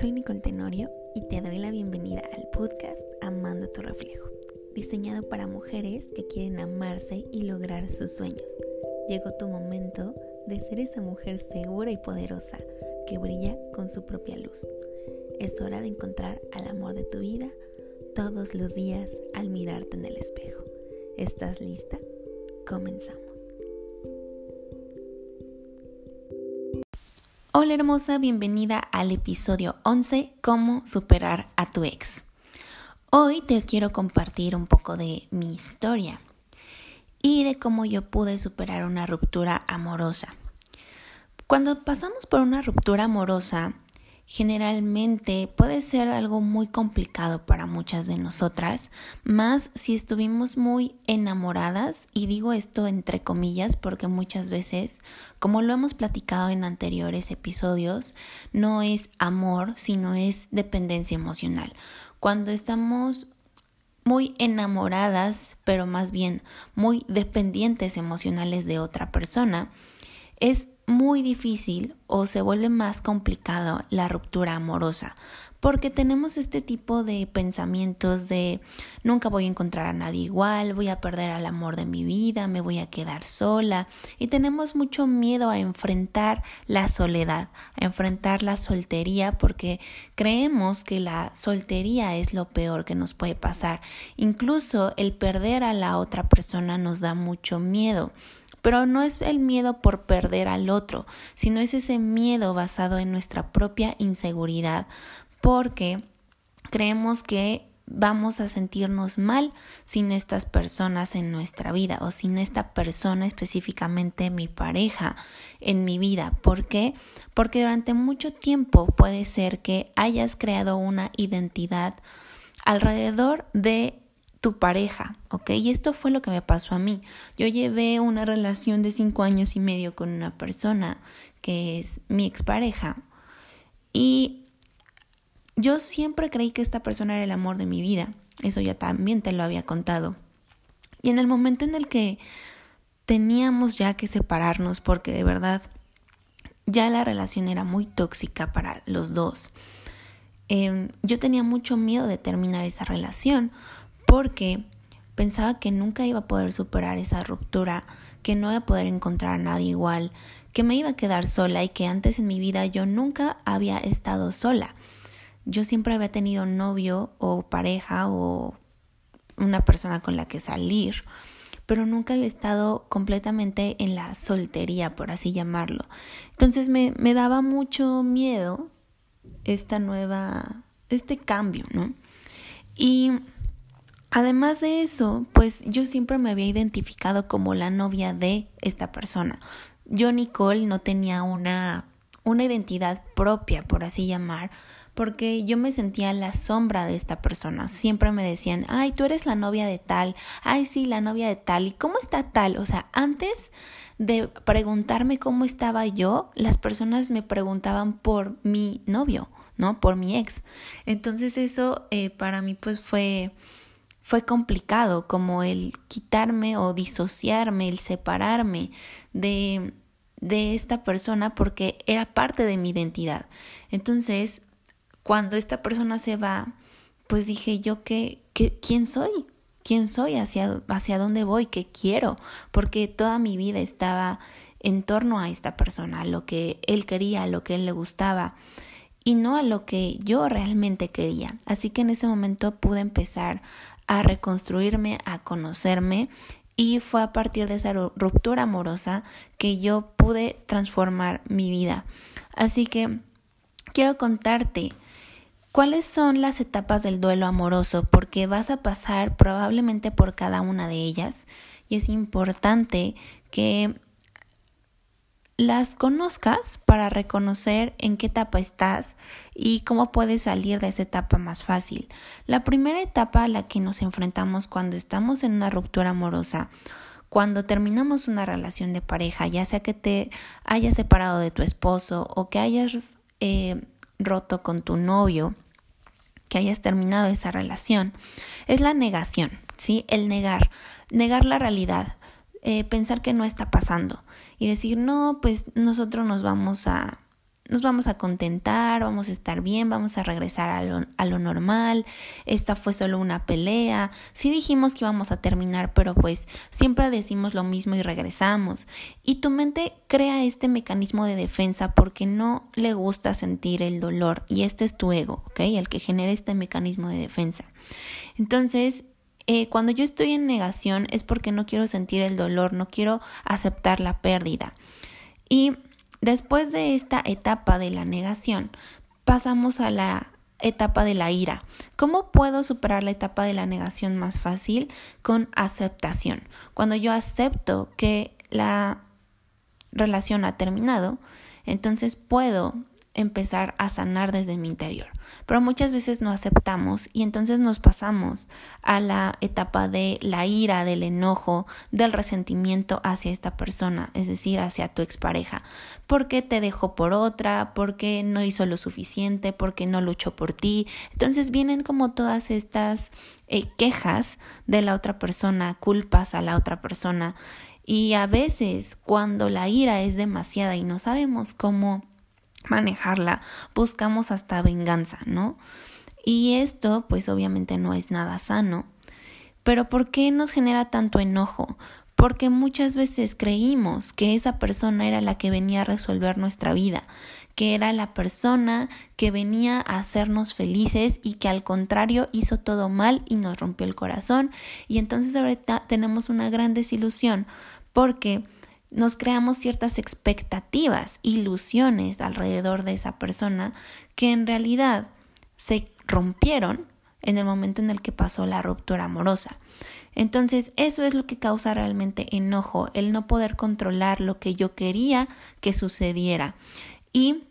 Soy Nicole Tenorio y te doy la bienvenida al podcast Amando tu reflejo, diseñado para mujeres que quieren amarse y lograr sus sueños. Llegó tu momento de ser esa mujer segura y poderosa que brilla con su propia luz. Es hora de encontrar al amor de tu vida todos los días al mirarte en el espejo. ¿Estás lista? Comenzamos. Hola hermosa, bienvenida al episodio 11, Cómo superar a tu ex. Hoy te quiero compartir un poco de mi historia y de cómo yo pude superar una ruptura amorosa. Cuando pasamos por una ruptura amorosa, generalmente puede ser algo muy complicado para muchas de nosotras, más si estuvimos muy enamoradas, y digo esto entre comillas porque muchas veces, como lo hemos platicado en anteriores episodios, no es amor, sino es dependencia emocional. Cuando estamos muy enamoradas, pero más bien muy dependientes emocionales de otra persona, es muy difícil o se vuelve más complicado la ruptura amorosa porque tenemos este tipo de pensamientos de nunca voy a encontrar a nadie igual, voy a perder al amor de mi vida, me voy a quedar sola y tenemos mucho miedo a enfrentar la soledad, a enfrentar la soltería porque creemos que la soltería es lo peor que nos puede pasar. Incluso el perder a la otra persona nos da mucho miedo. Pero no es el miedo por perder al otro, sino es ese miedo basado en nuestra propia inseguridad, porque creemos que vamos a sentirnos mal sin estas personas en nuestra vida o sin esta persona específicamente mi pareja en mi vida. ¿Por qué? Porque durante mucho tiempo puede ser que hayas creado una identidad alrededor de tu pareja, ¿ok? Y esto fue lo que me pasó a mí. Yo llevé una relación de cinco años y medio con una persona que es mi expareja y yo siempre creí que esta persona era el amor de mi vida. Eso ya también te lo había contado. Y en el momento en el que teníamos ya que separarnos porque de verdad ya la relación era muy tóxica para los dos. Em, yo tenía mucho miedo de terminar esa relación porque pensaba que nunca iba a poder superar esa ruptura, que no iba a poder encontrar a nadie igual, que me iba a quedar sola y que antes en mi vida yo nunca había estado sola. Yo siempre había tenido novio o pareja o una persona con la que salir, pero nunca había estado completamente en la soltería, por así llamarlo. Entonces me, me daba mucho miedo esta nueva, este cambio, ¿no? Y Además de eso, pues yo siempre me había identificado como la novia de esta persona. Yo, Nicole, no tenía una, una identidad propia, por así llamar, porque yo me sentía la sombra de esta persona. Siempre me decían, ay, tú eres la novia de tal, ay, sí, la novia de tal, ¿y cómo está tal? O sea, antes de preguntarme cómo estaba yo, las personas me preguntaban por mi novio, ¿no? Por mi ex. Entonces eso eh, para mí pues fue fue complicado, como el quitarme o disociarme, el separarme de, de esta persona porque era parte de mi identidad. Entonces, cuando esta persona se va, pues dije yo que, quién soy, quién soy, hacia, hacia dónde voy, qué quiero, porque toda mi vida estaba en torno a esta persona, a lo que él quería, a lo que él le gustaba y no a lo que yo realmente quería. Así que en ese momento pude empezar a reconstruirme, a conocerme y fue a partir de esa ruptura amorosa que yo pude transformar mi vida. Así que quiero contarte cuáles son las etapas del duelo amoroso porque vas a pasar probablemente por cada una de ellas y es importante que las conozcas para reconocer en qué etapa estás y cómo puedes salir de esa etapa más fácil. La primera etapa a la que nos enfrentamos cuando estamos en una ruptura amorosa, cuando terminamos una relación de pareja, ya sea que te hayas separado de tu esposo o que hayas eh, roto con tu novio, que hayas terminado esa relación, es la negación, ¿sí? El negar, negar la realidad, eh, pensar que no está pasando y decir, no, pues nosotros nos vamos a nos vamos a contentar, vamos a estar bien, vamos a regresar a lo, a lo normal, esta fue solo una pelea, sí dijimos que íbamos a terminar, pero pues siempre decimos lo mismo y regresamos. Y tu mente crea este mecanismo de defensa porque no le gusta sentir el dolor y este es tu ego. El que genera este mecanismo de defensa. Entonces, eh, cuando yo estoy en negación es porque no quiero sentir el dolor, no quiero aceptar la pérdida. Y después de esta etapa de la negación, pasamos a la etapa de la ira. ¿Cómo puedo superar la etapa de la negación más fácil? Con aceptación. Cuando yo acepto que la relación ha terminado, entonces puedo empezar a sanar desde mi interior. Pero muchas veces no aceptamos y entonces nos pasamos a la etapa de la ira, del enojo, del resentimiento hacia esta persona, es decir, hacia tu expareja, porque te dejó por otra, porque no hizo lo suficiente, porque no luchó por ti. Entonces vienen como todas estas eh, quejas de la otra persona, culpas a la otra persona. Y a veces cuando la ira es demasiada y no sabemos cómo manejarla, buscamos hasta venganza, ¿no? Y esto pues obviamente no es nada sano. Pero ¿por qué nos genera tanto enojo? Porque muchas veces creímos que esa persona era la que venía a resolver nuestra vida, que era la persona que venía a hacernos felices y que al contrario hizo todo mal y nos rompió el corazón. Y entonces ahorita tenemos una gran desilusión porque nos creamos ciertas expectativas, ilusiones alrededor de esa persona que en realidad se rompieron en el momento en el que pasó la ruptura amorosa. Entonces, eso es lo que causa realmente enojo, el no poder controlar lo que yo quería que sucediera. Y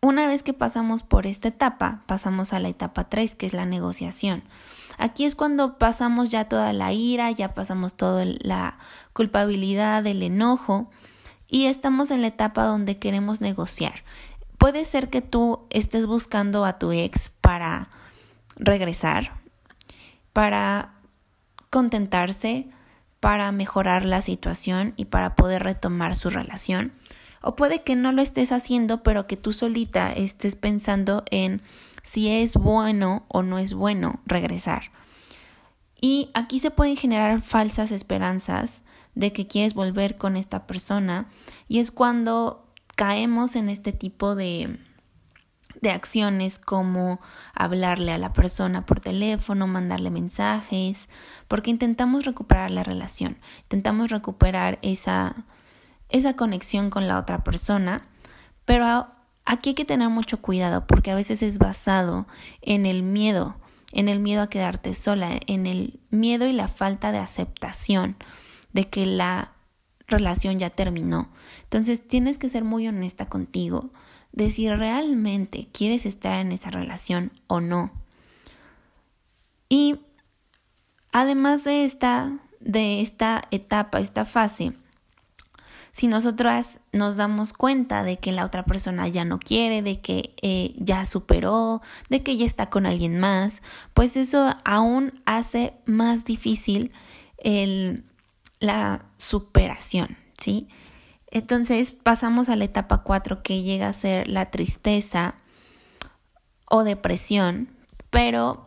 una vez que pasamos por esta etapa, pasamos a la etapa 3, que es la negociación. Aquí es cuando pasamos ya toda la ira, ya pasamos toda la culpabilidad, el enojo y estamos en la etapa donde queremos negociar. Puede ser que tú estés buscando a tu ex para regresar, para contentarse, para mejorar la situación y para poder retomar su relación. O puede que no lo estés haciendo, pero que tú solita estés pensando en si es bueno o no es bueno regresar. Y aquí se pueden generar falsas esperanzas de que quieres volver con esta persona y es cuando caemos en este tipo de, de acciones como hablarle a la persona por teléfono, mandarle mensajes, porque intentamos recuperar la relación, intentamos recuperar esa, esa conexión con la otra persona, pero Aquí hay que tener mucho cuidado porque a veces es basado en el miedo, en el miedo a quedarte sola, en el miedo y la falta de aceptación de que la relación ya terminó. Entonces tienes que ser muy honesta contigo de si realmente quieres estar en esa relación o no. Y además de esta, de esta etapa, esta fase, si nosotras nos damos cuenta de que la otra persona ya no quiere, de que eh, ya superó, de que ya está con alguien más, pues eso aún hace más difícil la superación, ¿sí? Entonces pasamos a la etapa 4 que llega a ser la tristeza o depresión, pero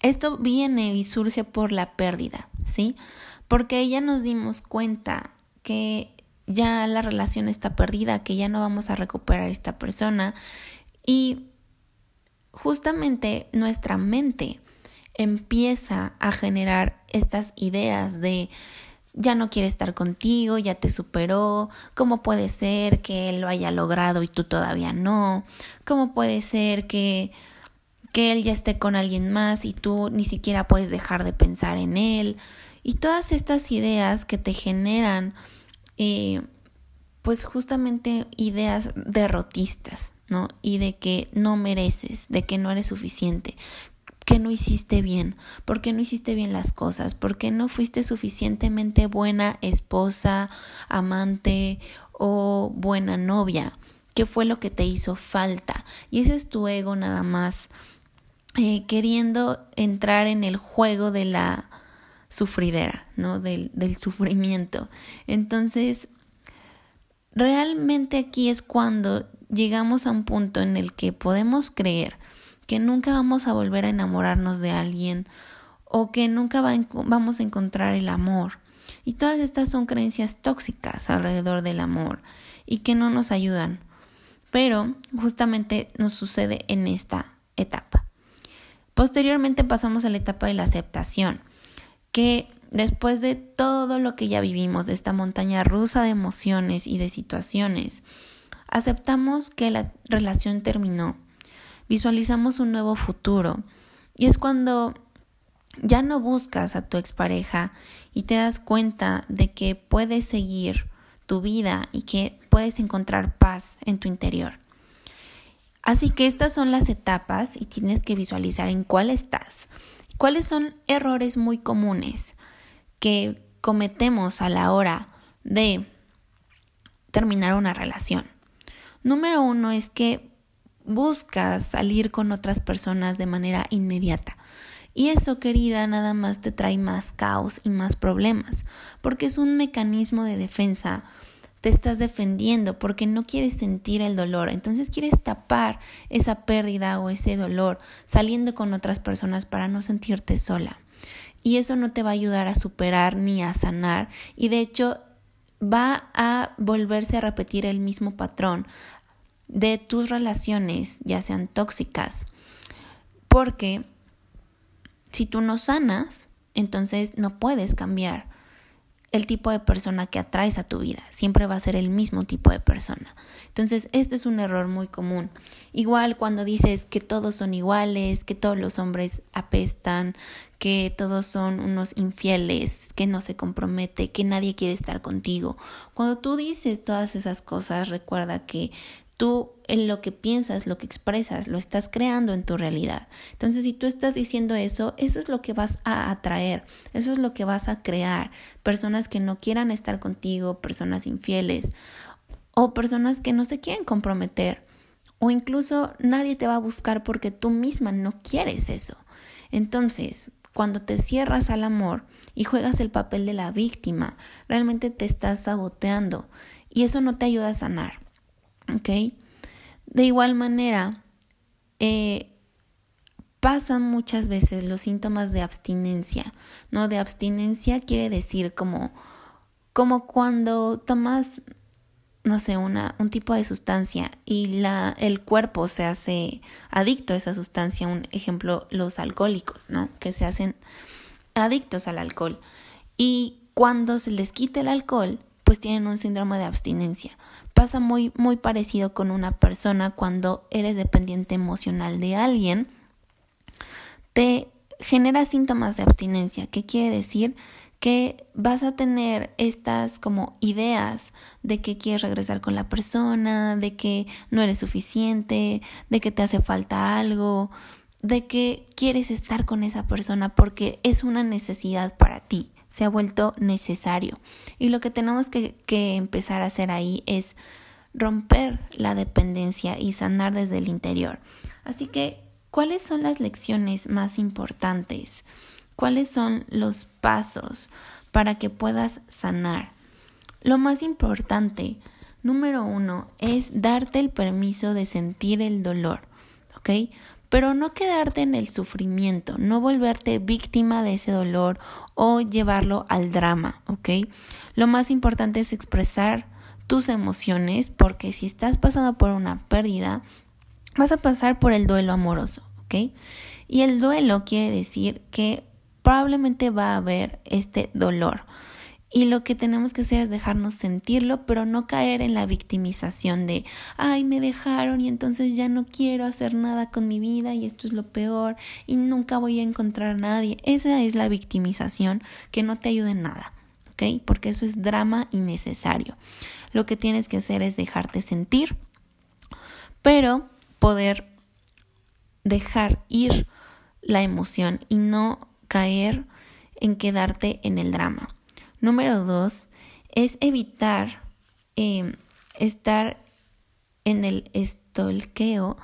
esto viene y surge por la pérdida, ¿sí? Porque ya nos dimos cuenta que ya la relación está perdida, que ya no vamos a recuperar a esta persona. Y justamente nuestra mente empieza a generar estas ideas de ya no quiere estar contigo, ya te superó, cómo puede ser que él lo haya logrado y tú todavía no, cómo puede ser que que él ya esté con alguien más y tú ni siquiera puedes dejar de pensar en él y todas estas ideas que te generan eh, pues justamente ideas derrotistas, ¿no? Y de que no mereces, de que no eres suficiente, que no hiciste bien, porque no hiciste bien las cosas, porque no fuiste suficientemente buena esposa, amante o buena novia, qué fue lo que te hizo falta. Y ese es tu ego nada más, eh, queriendo entrar en el juego de la sufridera, ¿no? Del, del sufrimiento. Entonces, realmente aquí es cuando llegamos a un punto en el que podemos creer que nunca vamos a volver a enamorarnos de alguien o que nunca vamos a encontrar el amor. Y todas estas son creencias tóxicas alrededor del amor y que no nos ayudan. Pero justamente nos sucede en esta etapa. Posteriormente pasamos a la etapa de la aceptación, que después de todo lo que ya vivimos, de esta montaña rusa de emociones y de situaciones, aceptamos que la relación terminó, visualizamos un nuevo futuro y es cuando ya no buscas a tu expareja y te das cuenta de que puedes seguir tu vida y que puedes encontrar paz en tu interior. Así que estas son las etapas y tienes que visualizar en cuál estás. ¿Cuáles son errores muy comunes que cometemos a la hora de terminar una relación? Número uno es que buscas salir con otras personas de manera inmediata. Y eso, querida, nada más te trae más caos y más problemas, porque es un mecanismo de defensa. Te estás defendiendo porque no quieres sentir el dolor, entonces quieres tapar esa pérdida o ese dolor saliendo con otras personas para no sentirte sola. Y eso no te va a ayudar a superar ni a sanar. Y de hecho va a volverse a repetir el mismo patrón de tus relaciones, ya sean tóxicas, porque si tú no sanas, entonces no puedes cambiar el tipo de persona que atraes a tu vida. Siempre va a ser el mismo tipo de persona. Entonces, esto es un error muy común. Igual cuando dices que todos son iguales, que todos los hombres apestan, que todos son unos infieles, que no se compromete, que nadie quiere estar contigo. Cuando tú dices todas esas cosas, recuerda que Tú en lo que piensas, lo que expresas, lo estás creando en tu realidad. Entonces, si tú estás diciendo eso, eso es lo que vas a atraer, eso es lo que vas a crear. Personas que no quieran estar contigo, personas infieles o personas que no se quieren comprometer. O incluso nadie te va a buscar porque tú misma no quieres eso. Entonces, cuando te cierras al amor y juegas el papel de la víctima, realmente te estás saboteando y eso no te ayuda a sanar. ¿Ok? De igual manera, eh, pasan muchas veces los síntomas de abstinencia, ¿no? De abstinencia quiere decir como, como cuando tomas, no sé, una, un tipo de sustancia y la, el cuerpo se hace adicto a esa sustancia, un ejemplo, los alcohólicos, ¿no? Que se hacen adictos al alcohol. Y cuando se les quita el alcohol, pues tienen un síndrome de abstinencia. Pasa muy, muy parecido con una persona cuando eres dependiente emocional de alguien. Te genera síntomas de abstinencia. ¿Qué quiere decir? que vas a tener estas como ideas de que quieres regresar con la persona, de que no eres suficiente, de que te hace falta algo, de que quieres estar con esa persona porque es una necesidad para ti se ha vuelto necesario. Y lo que tenemos que, empezar a hacer ahí es romper la dependencia y sanar desde el interior. Así que, ¿cuáles son las lecciones más importantes? ¿Cuáles son los pasos para que puedas sanar? Lo más importante, número uno, es darte el permiso de sentir el dolor, ¿ok? Pero no quedarte en el sufrimiento, no volverte víctima de ese dolor o llevarlo al drama, ¿ok? Lo más importante es expresar tus emociones porque si estás pasando por una pérdida, vas a pasar por el duelo amoroso, ¿ok? Y el duelo quiere decir que probablemente va a haber este dolor. Y lo que tenemos que hacer es dejarnos sentirlo, pero no caer en la victimización de, ay, me dejaron y entonces ya no quiero hacer nada con mi vida y esto es lo peor y nunca voy a encontrar a nadie. Esa es la victimización que no te ayuda en nada, ¿ok? Porque eso es drama innecesario. Lo que tienes que hacer es dejarte sentir, pero poder dejar ir la emoción y no caer en quedarte en el drama. Número dos es evitar em, estar en el estolqueo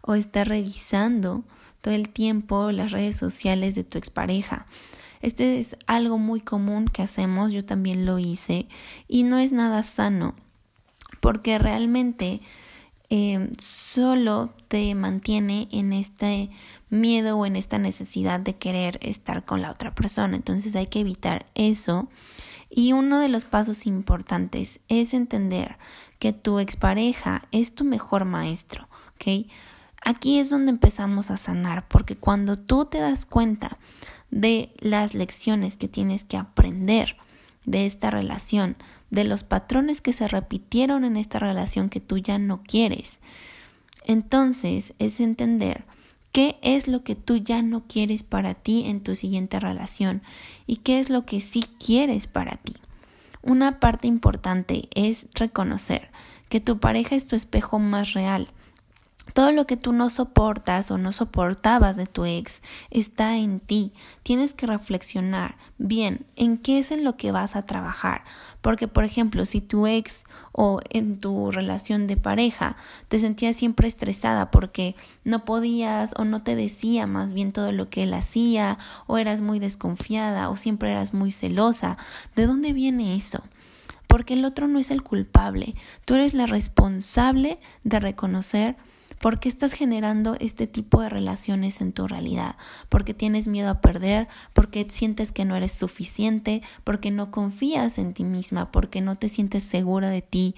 o estar revisando todo el tiempo las redes sociales de tu expareja. Este es algo muy común que hacemos, yo también lo hice y no es nada sano porque realmente em, solo te mantiene en este miedo o en esta necesidad de querer estar con la otra persona. Entonces hay que evitar eso. Y uno de los pasos importantes es entender que tu expareja es tu mejor maestro. Aquí es donde empezamos a sanar, porque cuando tú te das cuenta de las lecciones que tienes que aprender de esta relación, de los patrones que se repitieron en esta relación que tú ya no quieres, entonces es entender qué es lo que tú ya no quieres para ti en tu siguiente relación y qué es lo que sí quieres para ti. Una parte importante es reconocer que tu pareja es tu espejo más real todo lo que tú no soportas o no soportabas de tu ex está en ti. Tienes que reflexionar bien en qué es en lo que vas a trabajar. Porque, por ejemplo, si tu ex o en tu relación de pareja te sentías siempre estresada porque no podías o no te decía más bien todo lo que él hacía o eras muy desconfiada o siempre eras muy celosa, ¿de dónde viene eso? Porque el otro no es el culpable. Tú eres la responsable de reconocer ¿Por qué estás generando este tipo de relaciones en tu realidad? Porque tienes miedo a perder, porque sientes que no eres suficiente, porque no confías en ti misma, porque no te sientes segura de ti.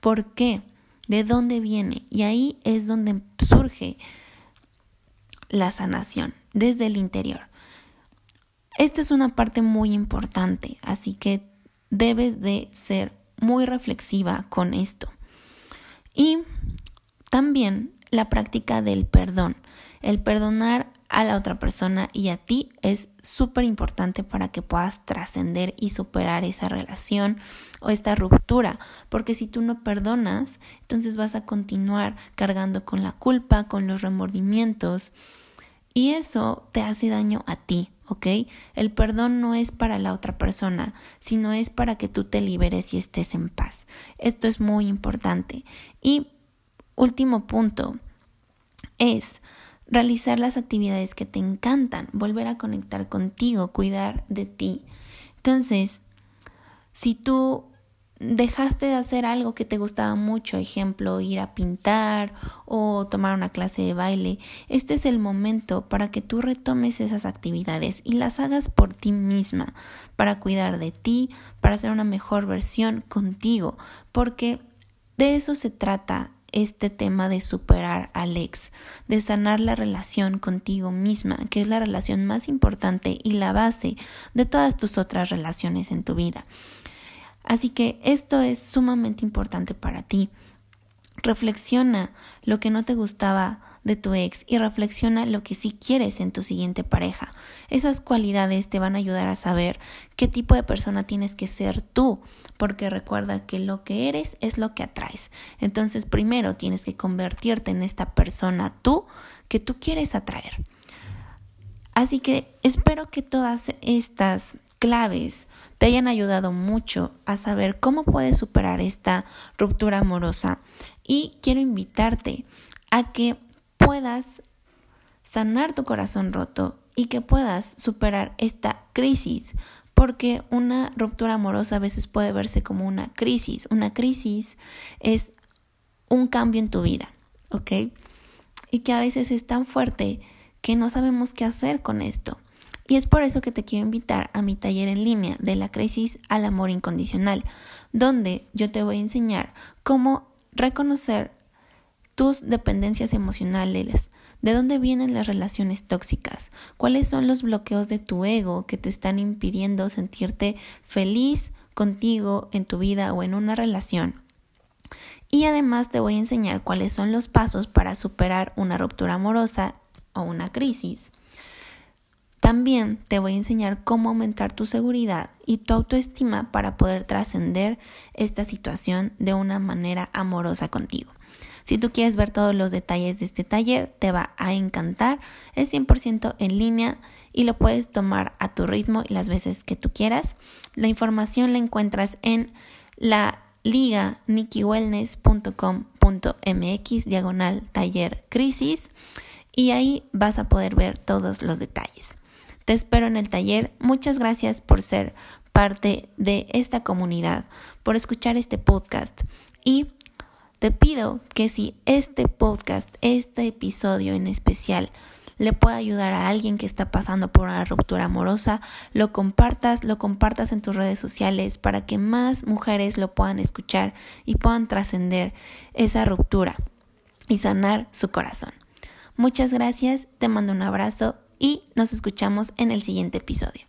¿Por qué? ¿De dónde viene? Y ahí es donde surge la sanación, desde el interior. Esta es una parte muy importante, así que debes de ser muy reflexiva con esto. Y también la práctica del perdón. El perdonar a la otra persona y a ti es súper importante para que puedas trascender y superar esa relación o esta ruptura, porque si tú no perdonas, entonces vas a continuar cargando con la culpa, con los remordimientos y eso te hace daño a ti, ¿ok? El perdón no es para la otra persona, sino es para que tú te liberes y estés en paz. Esto es muy importante. Y último punto es realizar las actividades que te encantan, volver a conectar contigo, cuidar de ti. Entonces, si tú dejaste de hacer algo que te gustaba mucho, ejemplo, ir a pintar o tomar una clase de baile, este es el momento para que tú retomes esas actividades y las hagas por ti misma, para cuidar de ti, para hacer una mejor versión contigo, porque de eso se trata este tema de superar al ex, de sanar la relación contigo misma, que es la relación más importante y la base de todas tus otras relaciones en tu vida. Así que esto es sumamente importante para ti. Reflexiona lo que no te gustaba de tu ex y reflexiona lo que sí quieres en tu siguiente pareja. Esas cualidades te van a ayudar a saber qué tipo de persona tienes que ser tú, porque recuerda que lo que eres es lo que atraes. Entonces primero tienes que convertirte en esta persona tú que tú quieres atraer. Así que espero que todas estas claves te hayan ayudado mucho a saber cómo puedes superar esta ruptura amorosa y quiero invitarte a que puedas sanar tu corazón roto y que puedas superar esta crisis, porque una ruptura amorosa a veces puede verse como una crisis. Una crisis es un cambio en tu vida, ¿ok? Y que a veces es tan fuerte que no sabemos qué hacer con esto. Y es por eso que te quiero invitar a mi taller en línea de la crisis al amor incondicional, donde yo te voy a enseñar cómo reconocer tus dependencias emocionales, de dónde vienen las relaciones tóxicas, cuáles son los bloqueos de tu ego que te están impidiendo sentirte feliz contigo en tu vida o en una relación. Y además te voy a enseñar cuáles son los pasos para superar una ruptura amorosa o una crisis. También te voy a enseñar cómo aumentar tu seguridad y tu autoestima para poder trascender esta situación de una manera amorosa contigo. Si tú quieres ver todos los detalles de este taller, te va a encantar. Es 100% en línea y lo puedes tomar a tu ritmo y las veces que tú quieras. La información la encuentras en la liga nikiwellness.com.mx diagonal taller crisis y ahí vas a poder ver todos los detalles. Te espero en el taller. Muchas gracias por ser parte de esta comunidad, por escuchar este podcast y te pido que si este podcast, este episodio en especial, le puede ayudar a alguien que está pasando por una ruptura amorosa, lo compartas, lo compartas en tus redes sociales para que más mujeres lo puedan escuchar y puedan trascender esa ruptura y sanar su corazón. Muchas gracias, te mando un abrazo y nos escuchamos en el siguiente episodio.